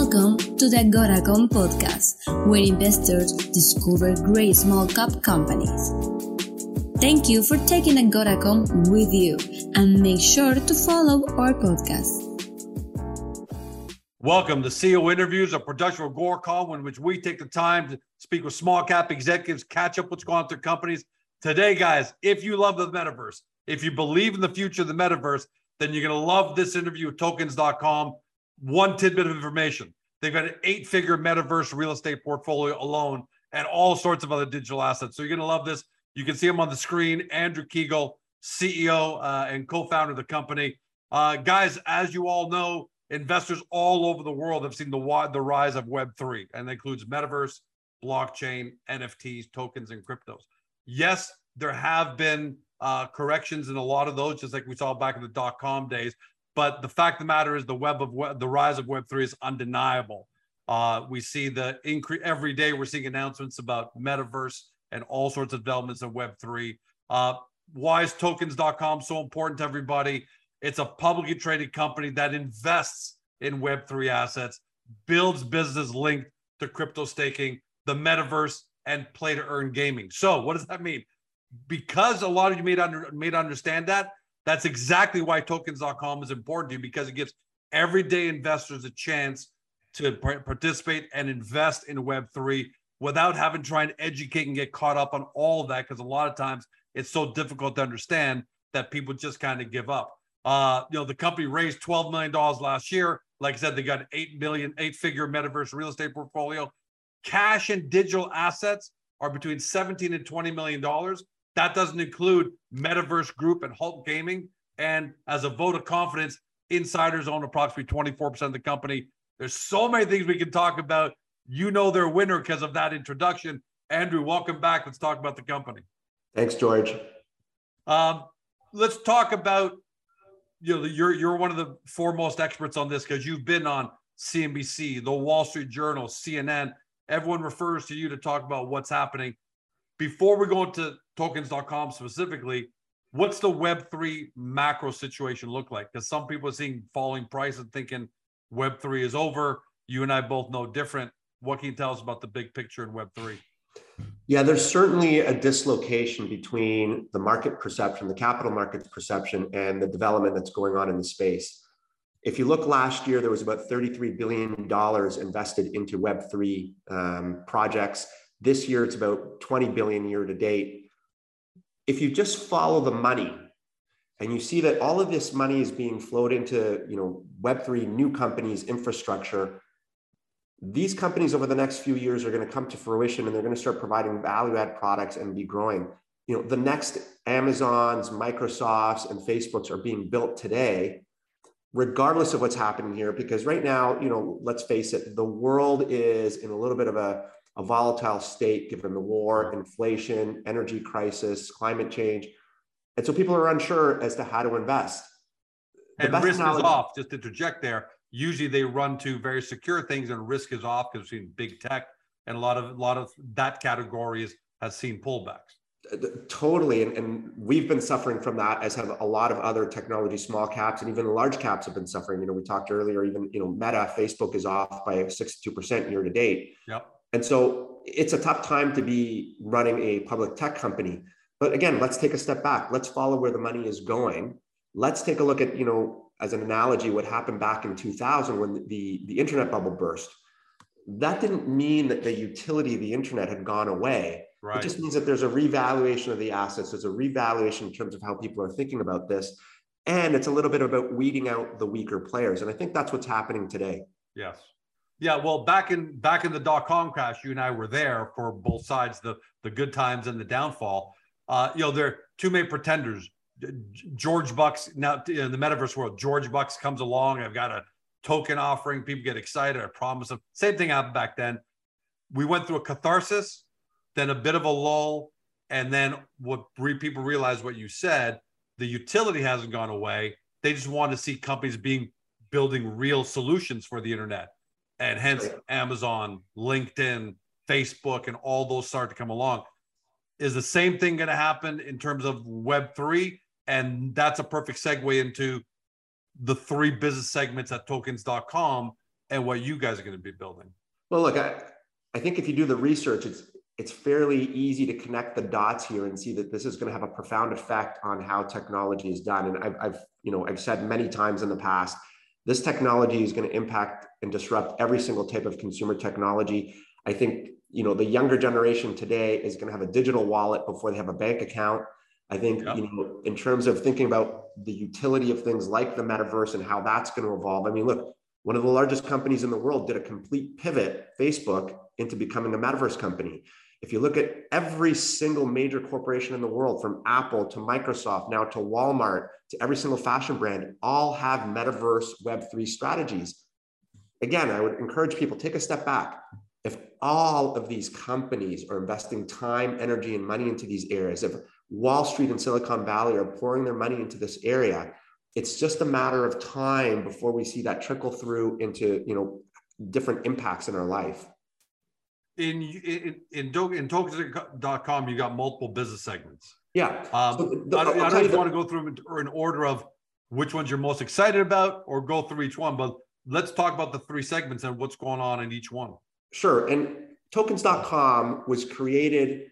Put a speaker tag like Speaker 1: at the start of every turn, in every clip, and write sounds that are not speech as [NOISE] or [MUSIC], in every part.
Speaker 1: Welcome to the Goracom podcast, where investors discover great small cap companies. Thank you for taking Agoracom with you and make sure to follow our podcast.
Speaker 2: Welcome to CEO Interviews, a production of Agoracom, in which we take the time to speak with small cap executives, catch up what's going on with their companies. Today, guys, if you love the metaverse, if you believe in the future of the metaverse, then you're going to love this interview with tokens.com. One tidbit of information they've got an eight figure metaverse real estate portfolio alone and all sorts of other digital assets. So you're going to love this. You can see him on the screen Andrew Kiguel, CEO uh, and co founder of the company. Uh, guys, as you all know, investors all over the world have seen the, the rise of Web3, and that includes metaverse, blockchain, NFTs, tokens, and cryptos. Yes, there have been uh, corrections in a lot of those, just like we saw back in the dot com days. But the fact of the matter is, the web of web, the rise of Web three is undeniable. Uh, we see the increase every day. We're seeing announcements about metaverse and all sorts of developments of Web three. Uh, why is tokens.com so important to everybody? It's a publicly traded company that invests in Web3 assets, builds business linked to crypto staking, the metaverse, and play to earn gaming. So, what does that mean? because a lot of you made under made understand that that's exactly why tokens.com is important to you because it gives everyday investors a chance to participate and invest in web3 without having to try and educate and get caught up on all of that because a lot of times it's so difficult to understand that people just kind of give up. Uh, you know the company raised 12 million dollars last year. Like i said they got an 8 million eight figure metaverse real estate portfolio. Cash and digital assets are between 17 and 20 million dollars that doesn't include Metaverse Group and Hulk Gaming. And as a vote of confidence, insiders own approximately 24% of the company. There's so many things we can talk about. You know they're a winner because of that introduction. Andrew, welcome back. Let's talk about the company.
Speaker 3: Thanks, George.
Speaker 2: Um, let's talk about you know you're you're one of the foremost experts on this because you've been on CNBC, the Wall Street Journal, CNN. Everyone refers to you to talk about what's happening. Before we go into tokens.com specifically, what's the Web3 macro situation look like? Because some people are seeing falling price and thinking Web3 is over. You and I both know different. What can you tell us about the big picture in Web3?
Speaker 3: Yeah, there's certainly a dislocation between the market perception, the capital markets perception, and the development that's going on in the space. If you look last year, there was about $33 billion invested into Web3 um, projects. This year, it's about 20 billion year to date. If you just follow the money and you see that all of this money is being flowed into you know web3 new companies infrastructure these companies over the next few years are going to come to fruition and they're going to start providing value add products and be growing. You know the next amazons microsofts and facebooks are being built today regardless of what's happening here because right now you know let's face it the world is in a little bit of a a volatile state given the war, inflation, energy crisis, climate change. And so people are unsure as to how to invest.
Speaker 2: The and risk knowledge- is off, just to interject there. Usually they run to very secure things and risk is off because we've seen big tech and a lot of a lot of that category is, has seen pullbacks.
Speaker 3: Uh, totally. And, and we've been suffering from that, as have a lot of other technology small caps and even large caps have been suffering. You know, we talked earlier, even, you know, Meta, Facebook is off by 62% year to date.
Speaker 2: Yep.
Speaker 3: And so it's a tough time to be running a public tech company. But again, let's take a step back. Let's follow where the money is going. Let's take a look at, you know, as an analogy, what happened back in 2000 when the, the internet bubble burst. That didn't mean that the utility of the internet had gone away. Right. It just means that there's a revaluation of the assets. There's a revaluation in terms of how people are thinking about this. And it's a little bit about weeding out the weaker players. And I think that's what's happening today.
Speaker 2: Yes. Yeah, well, back in back in the dot com crash, you and I were there for both sides, the the good times and the downfall. Uh, you know, there are two main pretenders. George Bucks now in the metaverse world. George Bucks comes along. I've got a token offering. People get excited. I promise them. Same thing happened back then. We went through a catharsis, then a bit of a lull, and then what people realize what you said. The utility hasn't gone away. They just want to see companies being building real solutions for the internet and hence Amazon, LinkedIn, Facebook, and all those start to come along. Is the same thing going to happen in terms of Web3? And that's a perfect segue into the three business segments at tokens.com and what you guys are going to be building?
Speaker 3: Well, look, I, I think if you do the research, it's it's fairly easy to connect the dots here and see that this is going to have a profound effect on how technology is done. And I've, I've you know I've said many times in the past, this technology is going to impact and disrupt every single type of consumer technology. I think you know the younger generation today is going to have a digital wallet before they have a bank account. I think you know in terms of thinking about the utility of things like the metaverse and how that's going to evolve. I mean, look, one of the largest companies in the world did a complete pivot, Facebook, into becoming a metaverse company. If you look at every single major corporation in the world, from Apple to Microsoft, now to Walmart, to every single fashion brand, all have metaverse Web3 strategies. Again, I would encourage people take a step back. If all of these companies are investing time, energy, and money into these areas, if Wall Street and Silicon Valley are pouring their money into this area, it's just a matter of time before we see that trickle through into you know different impacts in our life
Speaker 2: in in in, in tokens.com you got multiple business segments.
Speaker 3: Yeah.
Speaker 2: Um, so the, i, don't, I don't want to go through in order of which ones you're most excited about or go through each one but let's talk about the three segments and what's going on in each one.
Speaker 3: Sure. And tokens.com was created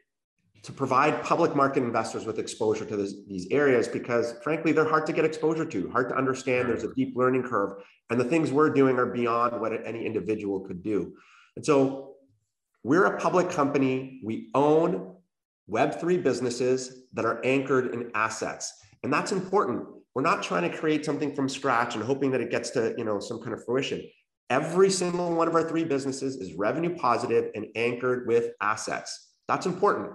Speaker 3: to provide public market investors with exposure to this, these areas because frankly they're hard to get exposure to hard to understand. There's a deep learning curve and the things we're doing are beyond what any individual could do. And so we're a public company. We own Web3 businesses that are anchored in assets. And that's important. We're not trying to create something from scratch and hoping that it gets to, you know, some kind of fruition. Every single one of our three businesses is revenue positive and anchored with assets. That's important.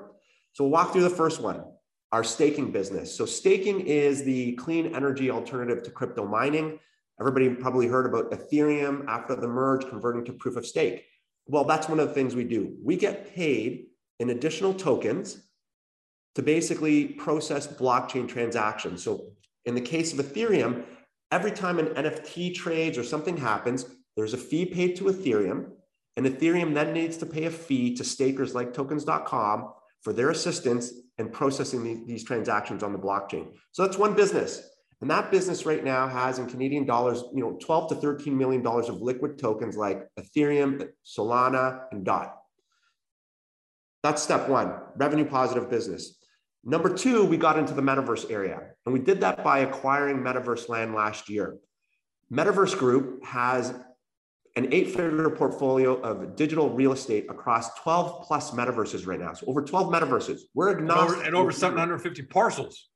Speaker 3: So we'll walk through the first one, our staking business. So staking is the clean energy alternative to crypto mining. Everybody probably heard about Ethereum after the merge converting to proof of stake. Well, that's one of the things we do. We get paid in additional tokens to basically process blockchain transactions. So in the case of Ethereum, every time an NFT trades or something happens, there's a fee paid to Ethereum, and Ethereum then needs to pay a fee to stakers like tokens.com for their assistance in processing these, transactions on the blockchain. So that's one business. And that business right now has in Canadian dollars, you know, 12 to 13 million dollars of liquid tokens like Ethereum, Solana, and DOT. That's step one, revenue positive business. Number two, we got into the metaverse area, and we did that by acquiring Metaverse Land last year. Metaverse Group has an eight figure portfolio of digital real estate across 12 plus metaverses right now. So over 12 metaverses. We're agnostic.
Speaker 2: And over, and over 750 parcels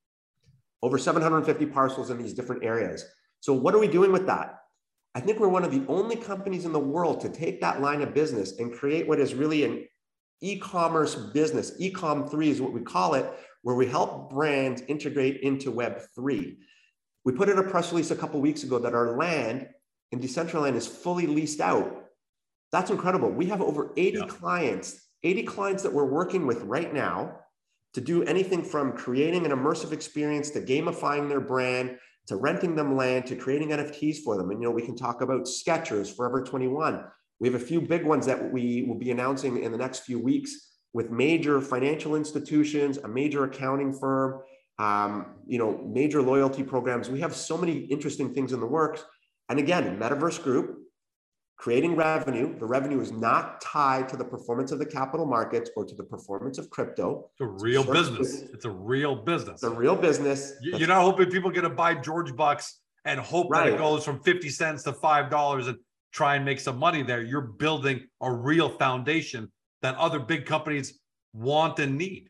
Speaker 3: over 750 parcels in these different areas. So, what are we doing with that? I think we're one of the only companies in the world to take that line of business and create what is really an e commerce business. Ecom 3 is what we call it, where we help brands integrate into Web 3. We put in a press release a couple weeks ago that our land in Decentraland is fully leased out. That's incredible. We have over 80 yeah. clients, 80 clients that we're working with right now to do anything from creating an immersive experience to gamifying their brand to renting them land to creating NFTs for them. And you know, we can talk about Skechers, Forever 21. We have a few big ones that we will be announcing in the next few weeks with major financial institutions, a major accounting firm, um, you know, major loyalty programs. We have so many interesting things in the works. And again, Metaverse Group, creating revenue. The revenue is not tied to the performance of the capital markets or to the performance of crypto.
Speaker 2: It's a real it's business. business. It's a real business.
Speaker 3: It's a real business.
Speaker 2: You're not hoping people get to buy George Bucks and hope right. that it goes from 50 cents to $5 and try and make some money there. You're building a real foundation that other big companies want and need.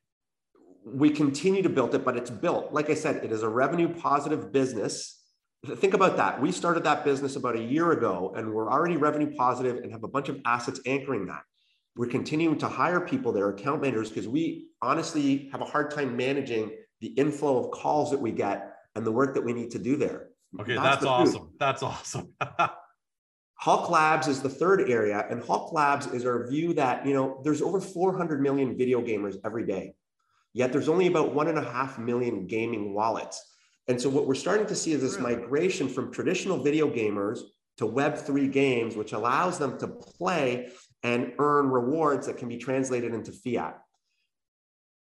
Speaker 3: We continue to build it, but it's built. Like I said, it is a revenue positive business think about that. We started that business about a year ago and we're already revenue positive and have a bunch of assets anchoring that. We're continuing to hire people that are account managers because we honestly have a hard time managing the inflow of calls that we get and the work that we need to do there.
Speaker 2: Okay, that's, that's awesome. That's awesome. [LAUGHS]
Speaker 3: Hulk Labs is the third area, and Hulk Labs is our view that you know there's over 400 million video gamers every day, yet there's only about one and a half million gaming wallets. And so what we're starting to see is this migration from traditional video gamers to Web3 games, which allows them to play and earn rewards that can be translated into fiat.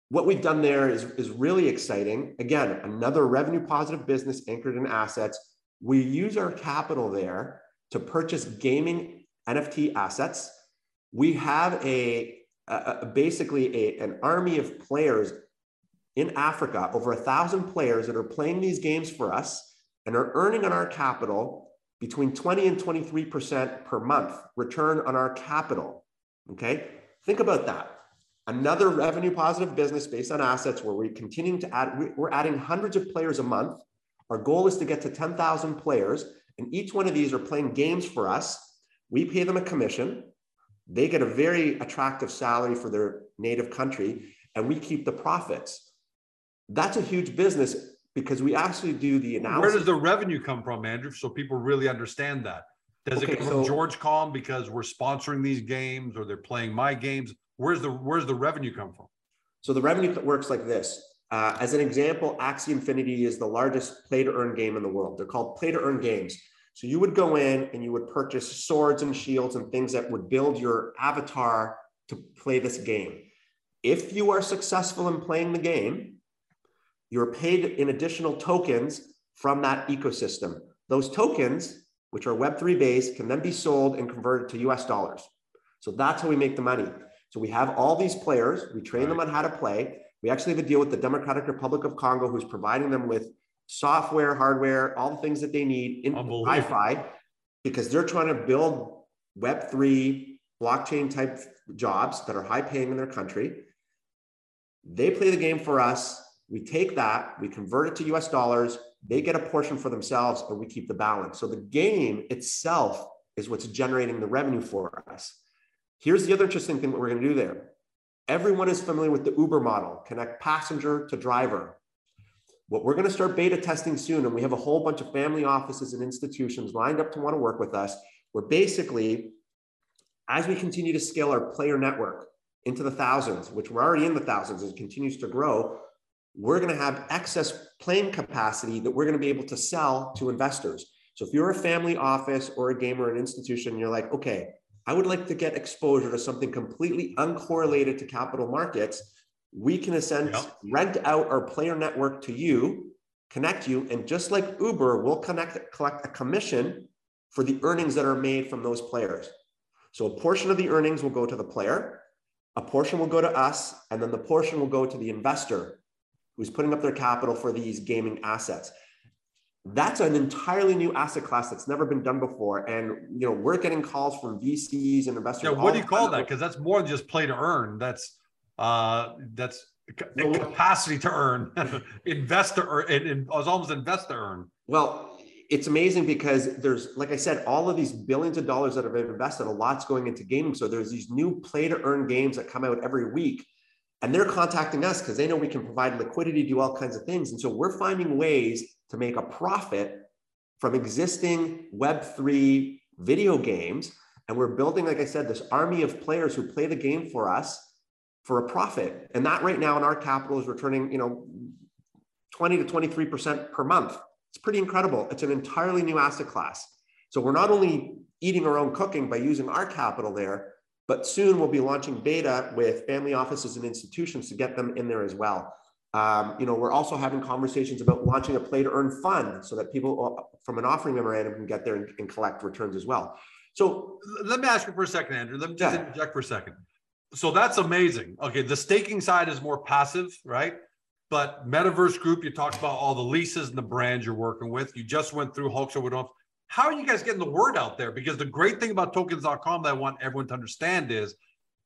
Speaker 3: What we've done there is, is really exciting. Again, another revenue positive business anchored in assets. We use our capital there to purchase gaming NFT assets. We have a, a basically a, an army of players in Africa, over a thousand players that are playing these games for us and are earning on our capital between 20 and 23% per month return on our capital. Okay. Think about that. Another revenue positive business based on assets where we're continuing to add, we're adding hundreds of players a month. Our goal is to get to 10,000 players, and each one of these are playing games for us. We pay them a commission. They get a very attractive salary for their native country, and we keep the profits. That's a huge business because we actually do the analysis.
Speaker 2: Where does the revenue come from, Andrew? So people really understand that. Does okay, it come so, from George Calm because we're sponsoring these games or they're playing my games? Where's the where's the revenue come from?
Speaker 3: So the revenue works like this. Uh, as an example, Axie Infinity is the largest play to earn game in the world. They're called play to earn games. So you would go in and you would purchase swords and shields and things that would build your avatar to play this game. If you are successful in playing the game, you're paid in additional tokens from that ecosystem. Those tokens, which are Web3 based, can then be sold and converted to US dollars. So that's how we make the money. So we have all these players, we train right. them on how to play. We actually have a deal with the Democratic Republic of Congo, who's providing them with software, hardware, all the things that they need in Wi-Fi, because they're trying to build Web3 blockchain type jobs that are high paying in their country. They play the game for us. We take that, we convert it to US dollars. They get a portion for themselves, and we keep the balance. So the game itself is what's generating the revenue for us. Here's the other interesting thing that we're going to do there. Everyone is familiar with the Uber model, connect passenger to driver. What we're going to start beta testing soon, and we have a whole bunch of family offices and institutions lined up to want to work with us, where basically, as we continue to scale our player network into the thousands, which we're already in the thousands it continues to grow, we're going to have excess plane capacity that we're going to be able to sell to investors. So if you're a family office or a game or an institution, you're like, okay, I would like to get exposure to something completely uncorrelated to capital markets. We can essentially yep. rent out our player network to you, connect you, and just like Uber, we'll connect collect a commission for the earnings that are made from those players. So a portion of the earnings will go to the player, a portion will go to us, and then the portion will go to the investor who's putting up their capital for these gaming assets that's an entirely new asset class that's never been done before. And you know, we're getting calls from VCs and investors.
Speaker 2: Yeah, what do you call that? Because that's more than just play to earn. That's uh that's capacity to earn, [LAUGHS] invest to earn, and, almost invest to earn.
Speaker 3: Well, it's amazing because there's, like I said, all of these billions of dollars that have been invested, a lot's going into gaming. So there's these new play to earn games that come out every week. And they're contacting us because they know we can provide liquidity, do all kinds of things. And so we're finding ways to make a profit from existing Web3 video games. And we're building, like I said, this army of players who play the game for us for a profit. And that right now in our capital is returning, you know, 20 to 23% per month. It's pretty incredible. It's an entirely new asset class. So we're not only eating our own cooking by using our capital there, but soon we'll be launching beta with family offices and institutions to get them in there as well. Um, you know, we're also having conversations about launching a play to earn fund so that people uh, from an offering memorandum can get there and, and collect returns as well. So
Speaker 2: let me ask you for a second, Andrew. Let me just yeah. interject for a second. So that's amazing. Okay, the staking side is more passive, right? But Metaverse Group, you talked about all the leases and the brands you're working with. You just went through Hulk with How are you guys getting the word out there? Because the great thing about tokens.com that I want everyone to understand is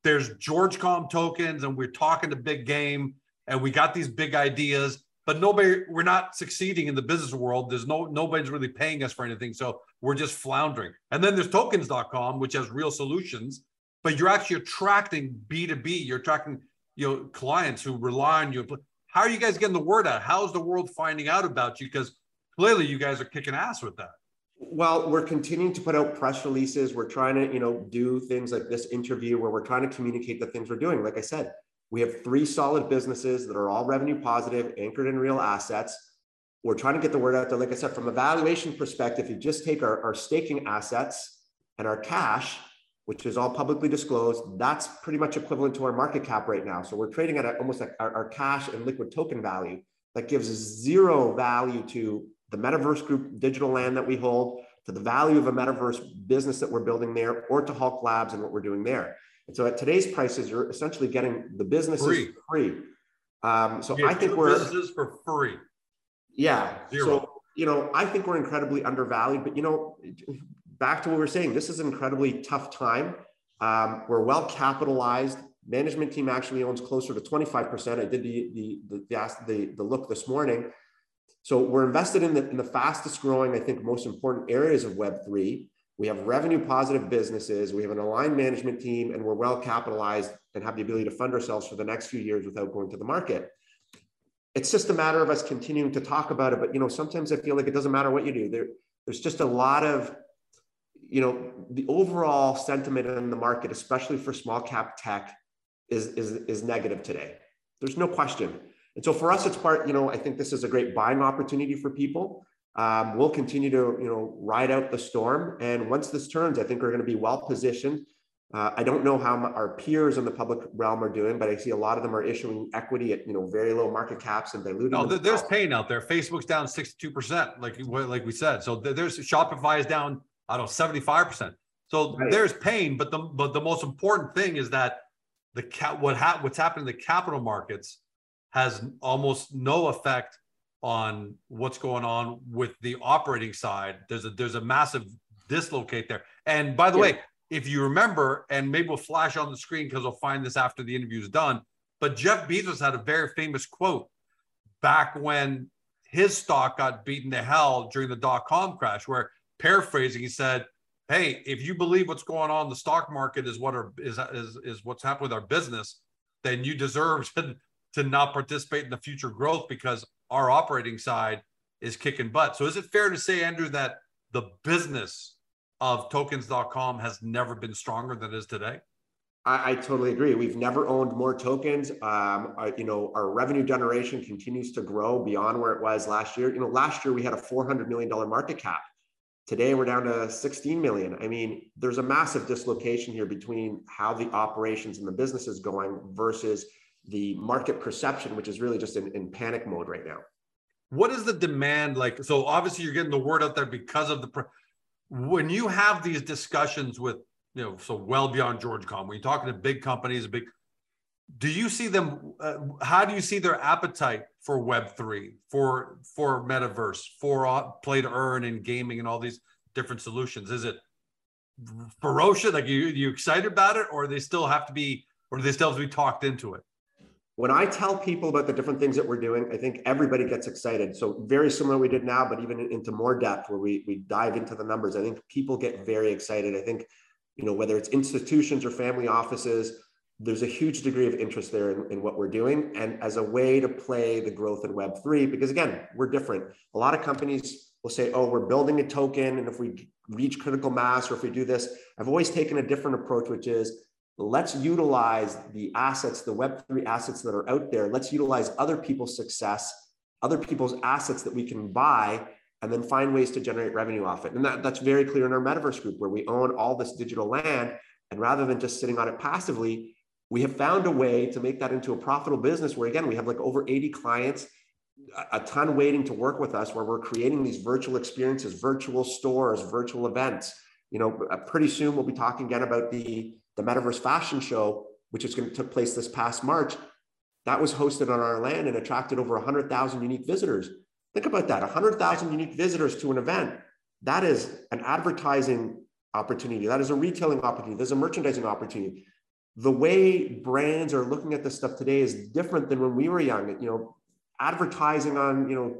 Speaker 2: there's GeorgeCom tokens, and we're talking to big game and we got these big ideas, but nobody, we're not succeeding in the business world. There's no, nobody's really paying us for anything. So we're just floundering. And then there's tokens.com, which has real solutions, but you're actually attracting B2B. You're attracting, you know, clients who rely on you. How are you guys getting the word out? How's the world finding out about you? Because clearly you guys are kicking ass with that.
Speaker 3: Well, we're continuing to put out press releases. We're trying to, you know, do things like this interview where we're trying to communicate the things we're doing. Like I said, we have three solid businesses that are all revenue positive, anchored in real assets. We're trying to get the word out there. Like I said, from a valuation perspective, you just take our, our staking assets and our cash, which is all publicly disclosed, that's pretty much equivalent to our market cap right now. So we're trading at a, almost like our, our cash and liquid token value that gives zero value to the metaverse group digital land that we hold, to the value of a metaverse business that we're building there or to Hulk Labs and what we're doing there. And so at today's prices, you're essentially getting the businesses free. free. Um, so I think we're
Speaker 2: businesses for free.
Speaker 3: Yeah. Zero. So you know, I think we're incredibly undervalued. But you know, back to what we are saying, this is an incredibly tough time. Um, we're well capitalized. Management team actually owns closer to 25%. I did the the the, the, the look this morning. So we're invested in the, in the fastest growing, I think, most important areas of Web3. We have revenue positive businesses. We have an aligned management team, and we're well capitalized and have the ability to fund ourselves for the next few years without going to the market. It's just a matter of us continuing to talk about it. But you know, sometimes I feel like it doesn't matter what you do. There, there's just a lot of, you know, the overall sentiment in the market, especially for small cap tech, is is is negative today. There's no question. And so for us, it's part, you know, I think this is a great buying opportunity for people. Um, we'll continue to, you know, ride out the storm. And once this turns, I think we're going to be well positioned. Uh, I don't know how our peers in the public realm are doing, but I see a lot of them are issuing equity at you know very low market caps and diluting.
Speaker 2: No, there's pain out there. Facebook's down 62 percent, like like we said. So there's Shopify is down, I don't know, 75 percent. So right. there's pain, but the but the most important thing is that the cat what ha- what's happening in the capital markets has almost no effect on what's going on with the operating side. There's a there's a massive dislocate there. And by the yeah. way, if you remember, and maybe we'll flash on the screen because we'll find this after the interview is done. But Jeff Bezos had a very famous quote back when his stock got beaten to hell during the dot com crash, where paraphrasing, he said, Hey, if you believe what's going on in the stock market is what our, is, is, is what's happening with our business, then you deserve [LAUGHS] to, to not participate in the future growth because our operating side is kicking butt. So is it fair to say, Andrew, that the business of tokens.com has never been stronger than it is today?
Speaker 3: I, I totally agree. We've never owned more tokens. Um, you know, our revenue generation continues to grow beyond where it was last year. You know, last year we had a $400 million market cap. Today we're down to 16 million. I mean, there's a massive dislocation here between how the operations and the business is going versus the market perception, which is really just in, in panic mode right now.
Speaker 2: What is the demand like? So obviously you're getting the word out there because of the when you have these discussions with you know so well beyond GeorgeCom, when you're talking to big companies, big do you see them uh, how do you see their appetite for web3 for for metaverse for uh, play to earn and gaming and all these different solutions is it ferocious like you you excited about it or they still have to be or they still have to be talked into it
Speaker 3: when I tell people about the different things that we're doing, I think everybody gets excited. So very similar we did now, but even into more depth where we, we dive into the numbers. I think people get very excited. I think, you know, whether it's institutions or family offices, there's a huge degree of interest there in, in what we're doing. And as a way to play the growth in Web3, because again, we're different. A lot of companies will say, oh, we're building a token. And if we reach critical mass or if we do this, I've always taken a different approach, which is let's utilize the assets, the Web3 assets that are out there. Let's utilize other people's success, other people's assets that we can buy, and then find ways to generate revenue off it. And that, that's very clear in our metaverse group where we own all this digital land. And rather than just sitting on it passively, we have found a way to make that into a profitable business where, again, we have like over 80 clients, a ton waiting to work with us, where we're creating these virtual experiences, virtual stores, virtual events. You know, pretty soon we'll be talking again about the the Metaverse Fashion Show, which is going to took place this past March, that was hosted on our land and attracted over 100,000 unique visitors. Think about that 100,000 unique visitors to an event. That is an advertising opportunity. That is a retailing opportunity. There's a merchandising opportunity. The way brands are looking at this stuff today is different than when we were young. You know, advertising on, you know,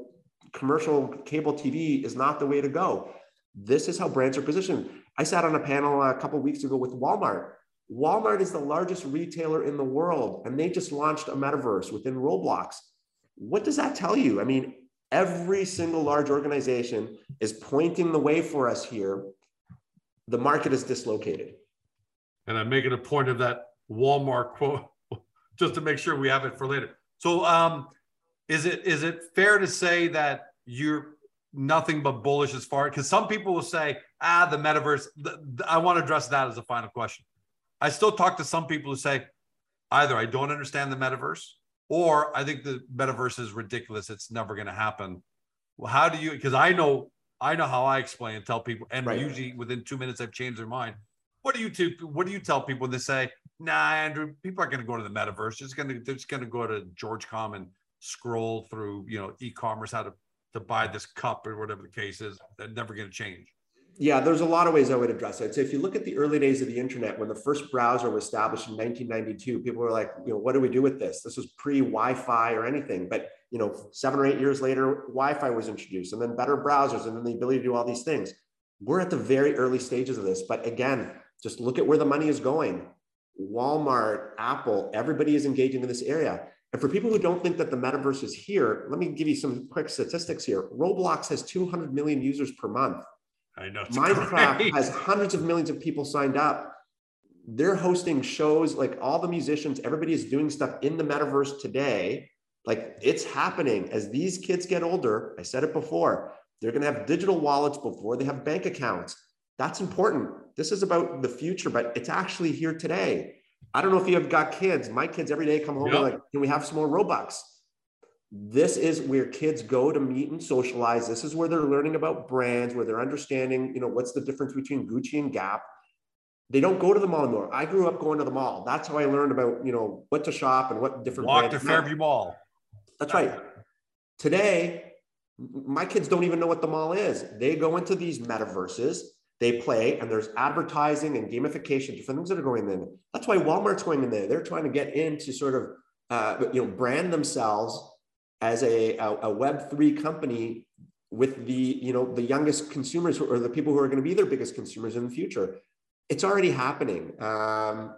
Speaker 3: commercial cable TV is not the way to go. This is how brands are positioned. I sat on a panel a couple weeks ago with Walmart Walmart is the largest retailer in the world, and they just launched a metaverse within Roblox. What does that tell you? I mean, every single large organization is pointing the way for us here. The market is dislocated.
Speaker 2: And I'm making a point of that Walmart quote [LAUGHS] just to make sure we have it for later. So, um, is it is it fair to say that you're nothing but bullish as far because some people will say, ah, the metaverse. The, the, I want to address that as a final question. I still talk to some people who say either I don't understand the metaverse or I think the metaverse is ridiculous. It's never going to happen. Well, how do you, because I know I know how I explain and tell people, and
Speaker 3: Right.
Speaker 2: usually within two minutes I've changed their mind. What do you two? What do you tell people when they say, "Nah, Andrew, people aren't going to go to the metaverse. Just going to they're just going to go to GeorgeCom and scroll through, you know, e-commerce how to to buy this cup or whatever the case is. They're never going to change."
Speaker 3: Yeah, there's a lot of ways I would address it. So if you look at the early days of the internet, when the first browser was established in 1992, people were like, you know, what do we do with this? This was pre-Wi-Fi or anything. But you know, seven or eight years later, Wi-Fi was introduced, and then better browsers, and then the ability to do all these things. We're at the very early stages of this. But again, just look at where the money is going. Walmart, Apple, everybody is engaging in this area. And for people who don't think that the metaverse is here, let me give you some quick statistics here. Roblox has 200 million users per month.
Speaker 2: I know.
Speaker 3: Minecraft
Speaker 2: great. [LAUGHS]
Speaker 3: has hundreds of millions of people signed up. They're hosting shows like all the musicians, everybody is doing stuff in the metaverse today. Like it's happening as these kids get older. I said it before, they're going to have digital wallets before they have bank accounts. That's important. This is about the future, but it's actually here today. I don't know if you have got kids. My kids every day come home and like, can we have some more Robux? This is where kids go to meet and socialize. This is where they're learning about brands, where they're understanding, you know, what's the difference between Gucci and Gap. They don't go to the mall anymore. I grew up going to the mall. That's how I learned about, you know, what to shop and what different
Speaker 2: walk to. Fairview Mall.
Speaker 3: That's right. Today, my kids don't even know what the mall is. They go into these metaverses, they play, and there's advertising and gamification, different things that are going in. That's why Walmart's going in there. They're trying to get into sort of, uh, you know, brand themselves as a, a, a Web3 company with the, you know, the youngest consumers or the people who are going to be their biggest consumers in the future. It's already happening. Um,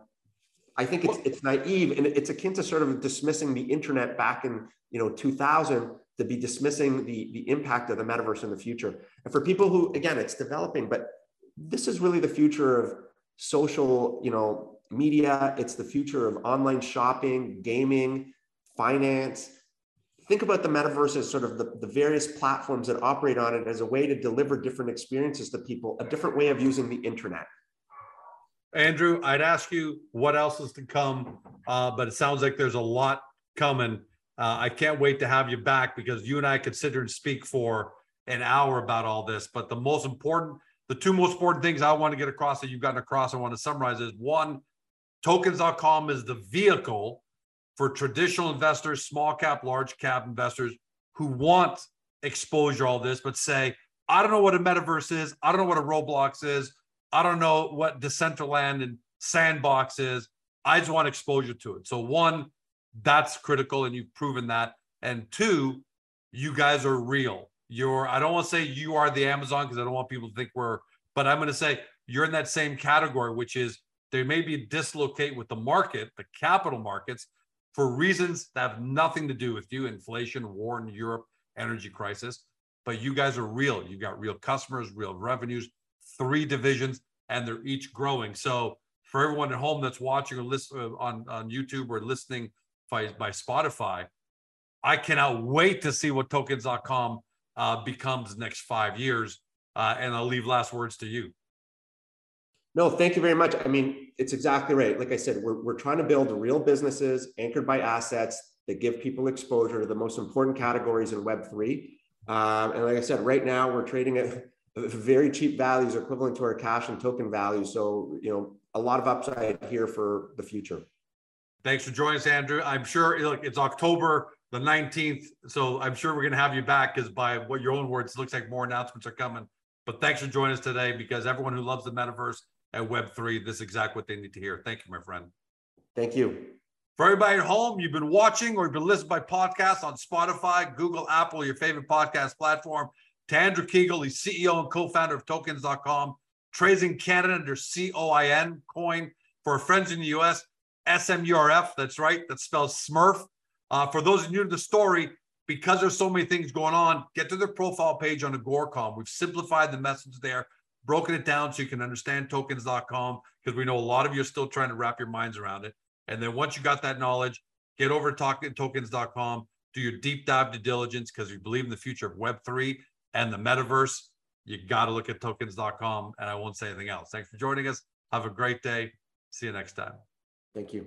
Speaker 3: I think it's it's naive and it's akin to sort of dismissing the internet back in you know 2000 to be dismissing the the impact of the metaverse in the future. And for people who again it's developing, but this is really the future of social you know media. It's the future of online shopping, gaming, finance. Think about the metaverse as sort of the, the various platforms that operate on it as a way to deliver different experiences to people, a different way of using the internet.
Speaker 2: Andrew, I'd ask you what else is to come, uh, but it sounds like there's a lot coming. Uh, I can't wait to have you back because you and I could sit and speak for an hour about all this. But the most important, the two most important things I want to get across that you've gotten across, I want to summarize is one, tokens.com is the vehicle for traditional investors, small cap, large cap investors who want exposure, all this, but say, I don't know what a metaverse is. I don't know what a Roblox is. I don't know what Decentraland and Sandbox is. I just want exposure to it. So one, that's critical, and you've proven that. And two, you guys are real. You're. I don't want to say you are the Amazon because I don't want people to think we're. But I'm going to say you're in that same category, which is there may be dislocate with the market, the capital markets, for reasons that have nothing to do with you, inflation, war in Europe, energy crisis. But you guys are real. You got real customers, real revenues, three divisions, and they're each growing. So for everyone at home that's watching or listening on, on YouTube or listening by, by Spotify, I cannot wait to see what tokens.com uh, becomes next five years. Uh, and I'll leave last words to you.
Speaker 3: No, thank you very much. I mean, it's exactly right. Like I said, we're, we're trying to build real businesses anchored by assets that give people exposure to the most important categories in Web3. Um, and like I said, right now we're trading at [LAUGHS] very cheap values equivalent to our cash and token value. So, you know, a lot of upside here for the future.
Speaker 2: Thanks for joining us, Andrew. I'm sure look, it's October the 19th. So I'm sure we're going to have you back because by what your own words, looks like more announcements are coming. But thanks for joining us today because everyone who loves the metaverse at Web3, this is exactly what they need to hear. Thank you, my friend.
Speaker 3: Thank you.
Speaker 2: For everybody at home, you've been watching or you've been listening by podcast on Spotify, Google, Apple, your favorite podcast platform. To Andrew Kiguel, he's CEO and co-founder of tokens.com, trades in Canada under COIN coin. For friends in the US, SMURF, that's right, that spells Smurf. Uh, for those new to the story, because there's so many things going on, get to their profile page on Agoracom. We've simplified the message there, broken it down so you can understand tokens.com because we know a lot of you are still trying to wrap your minds around it. And then once you got that knowledge, get over to tokens.com, do your deep dive due diligence because you believe in the future of Web3 and the metaverse. You got to look at tokens.com. And I won't say anything else. Thanks for joining us. Have a great day. See you next time.
Speaker 3: Thank you.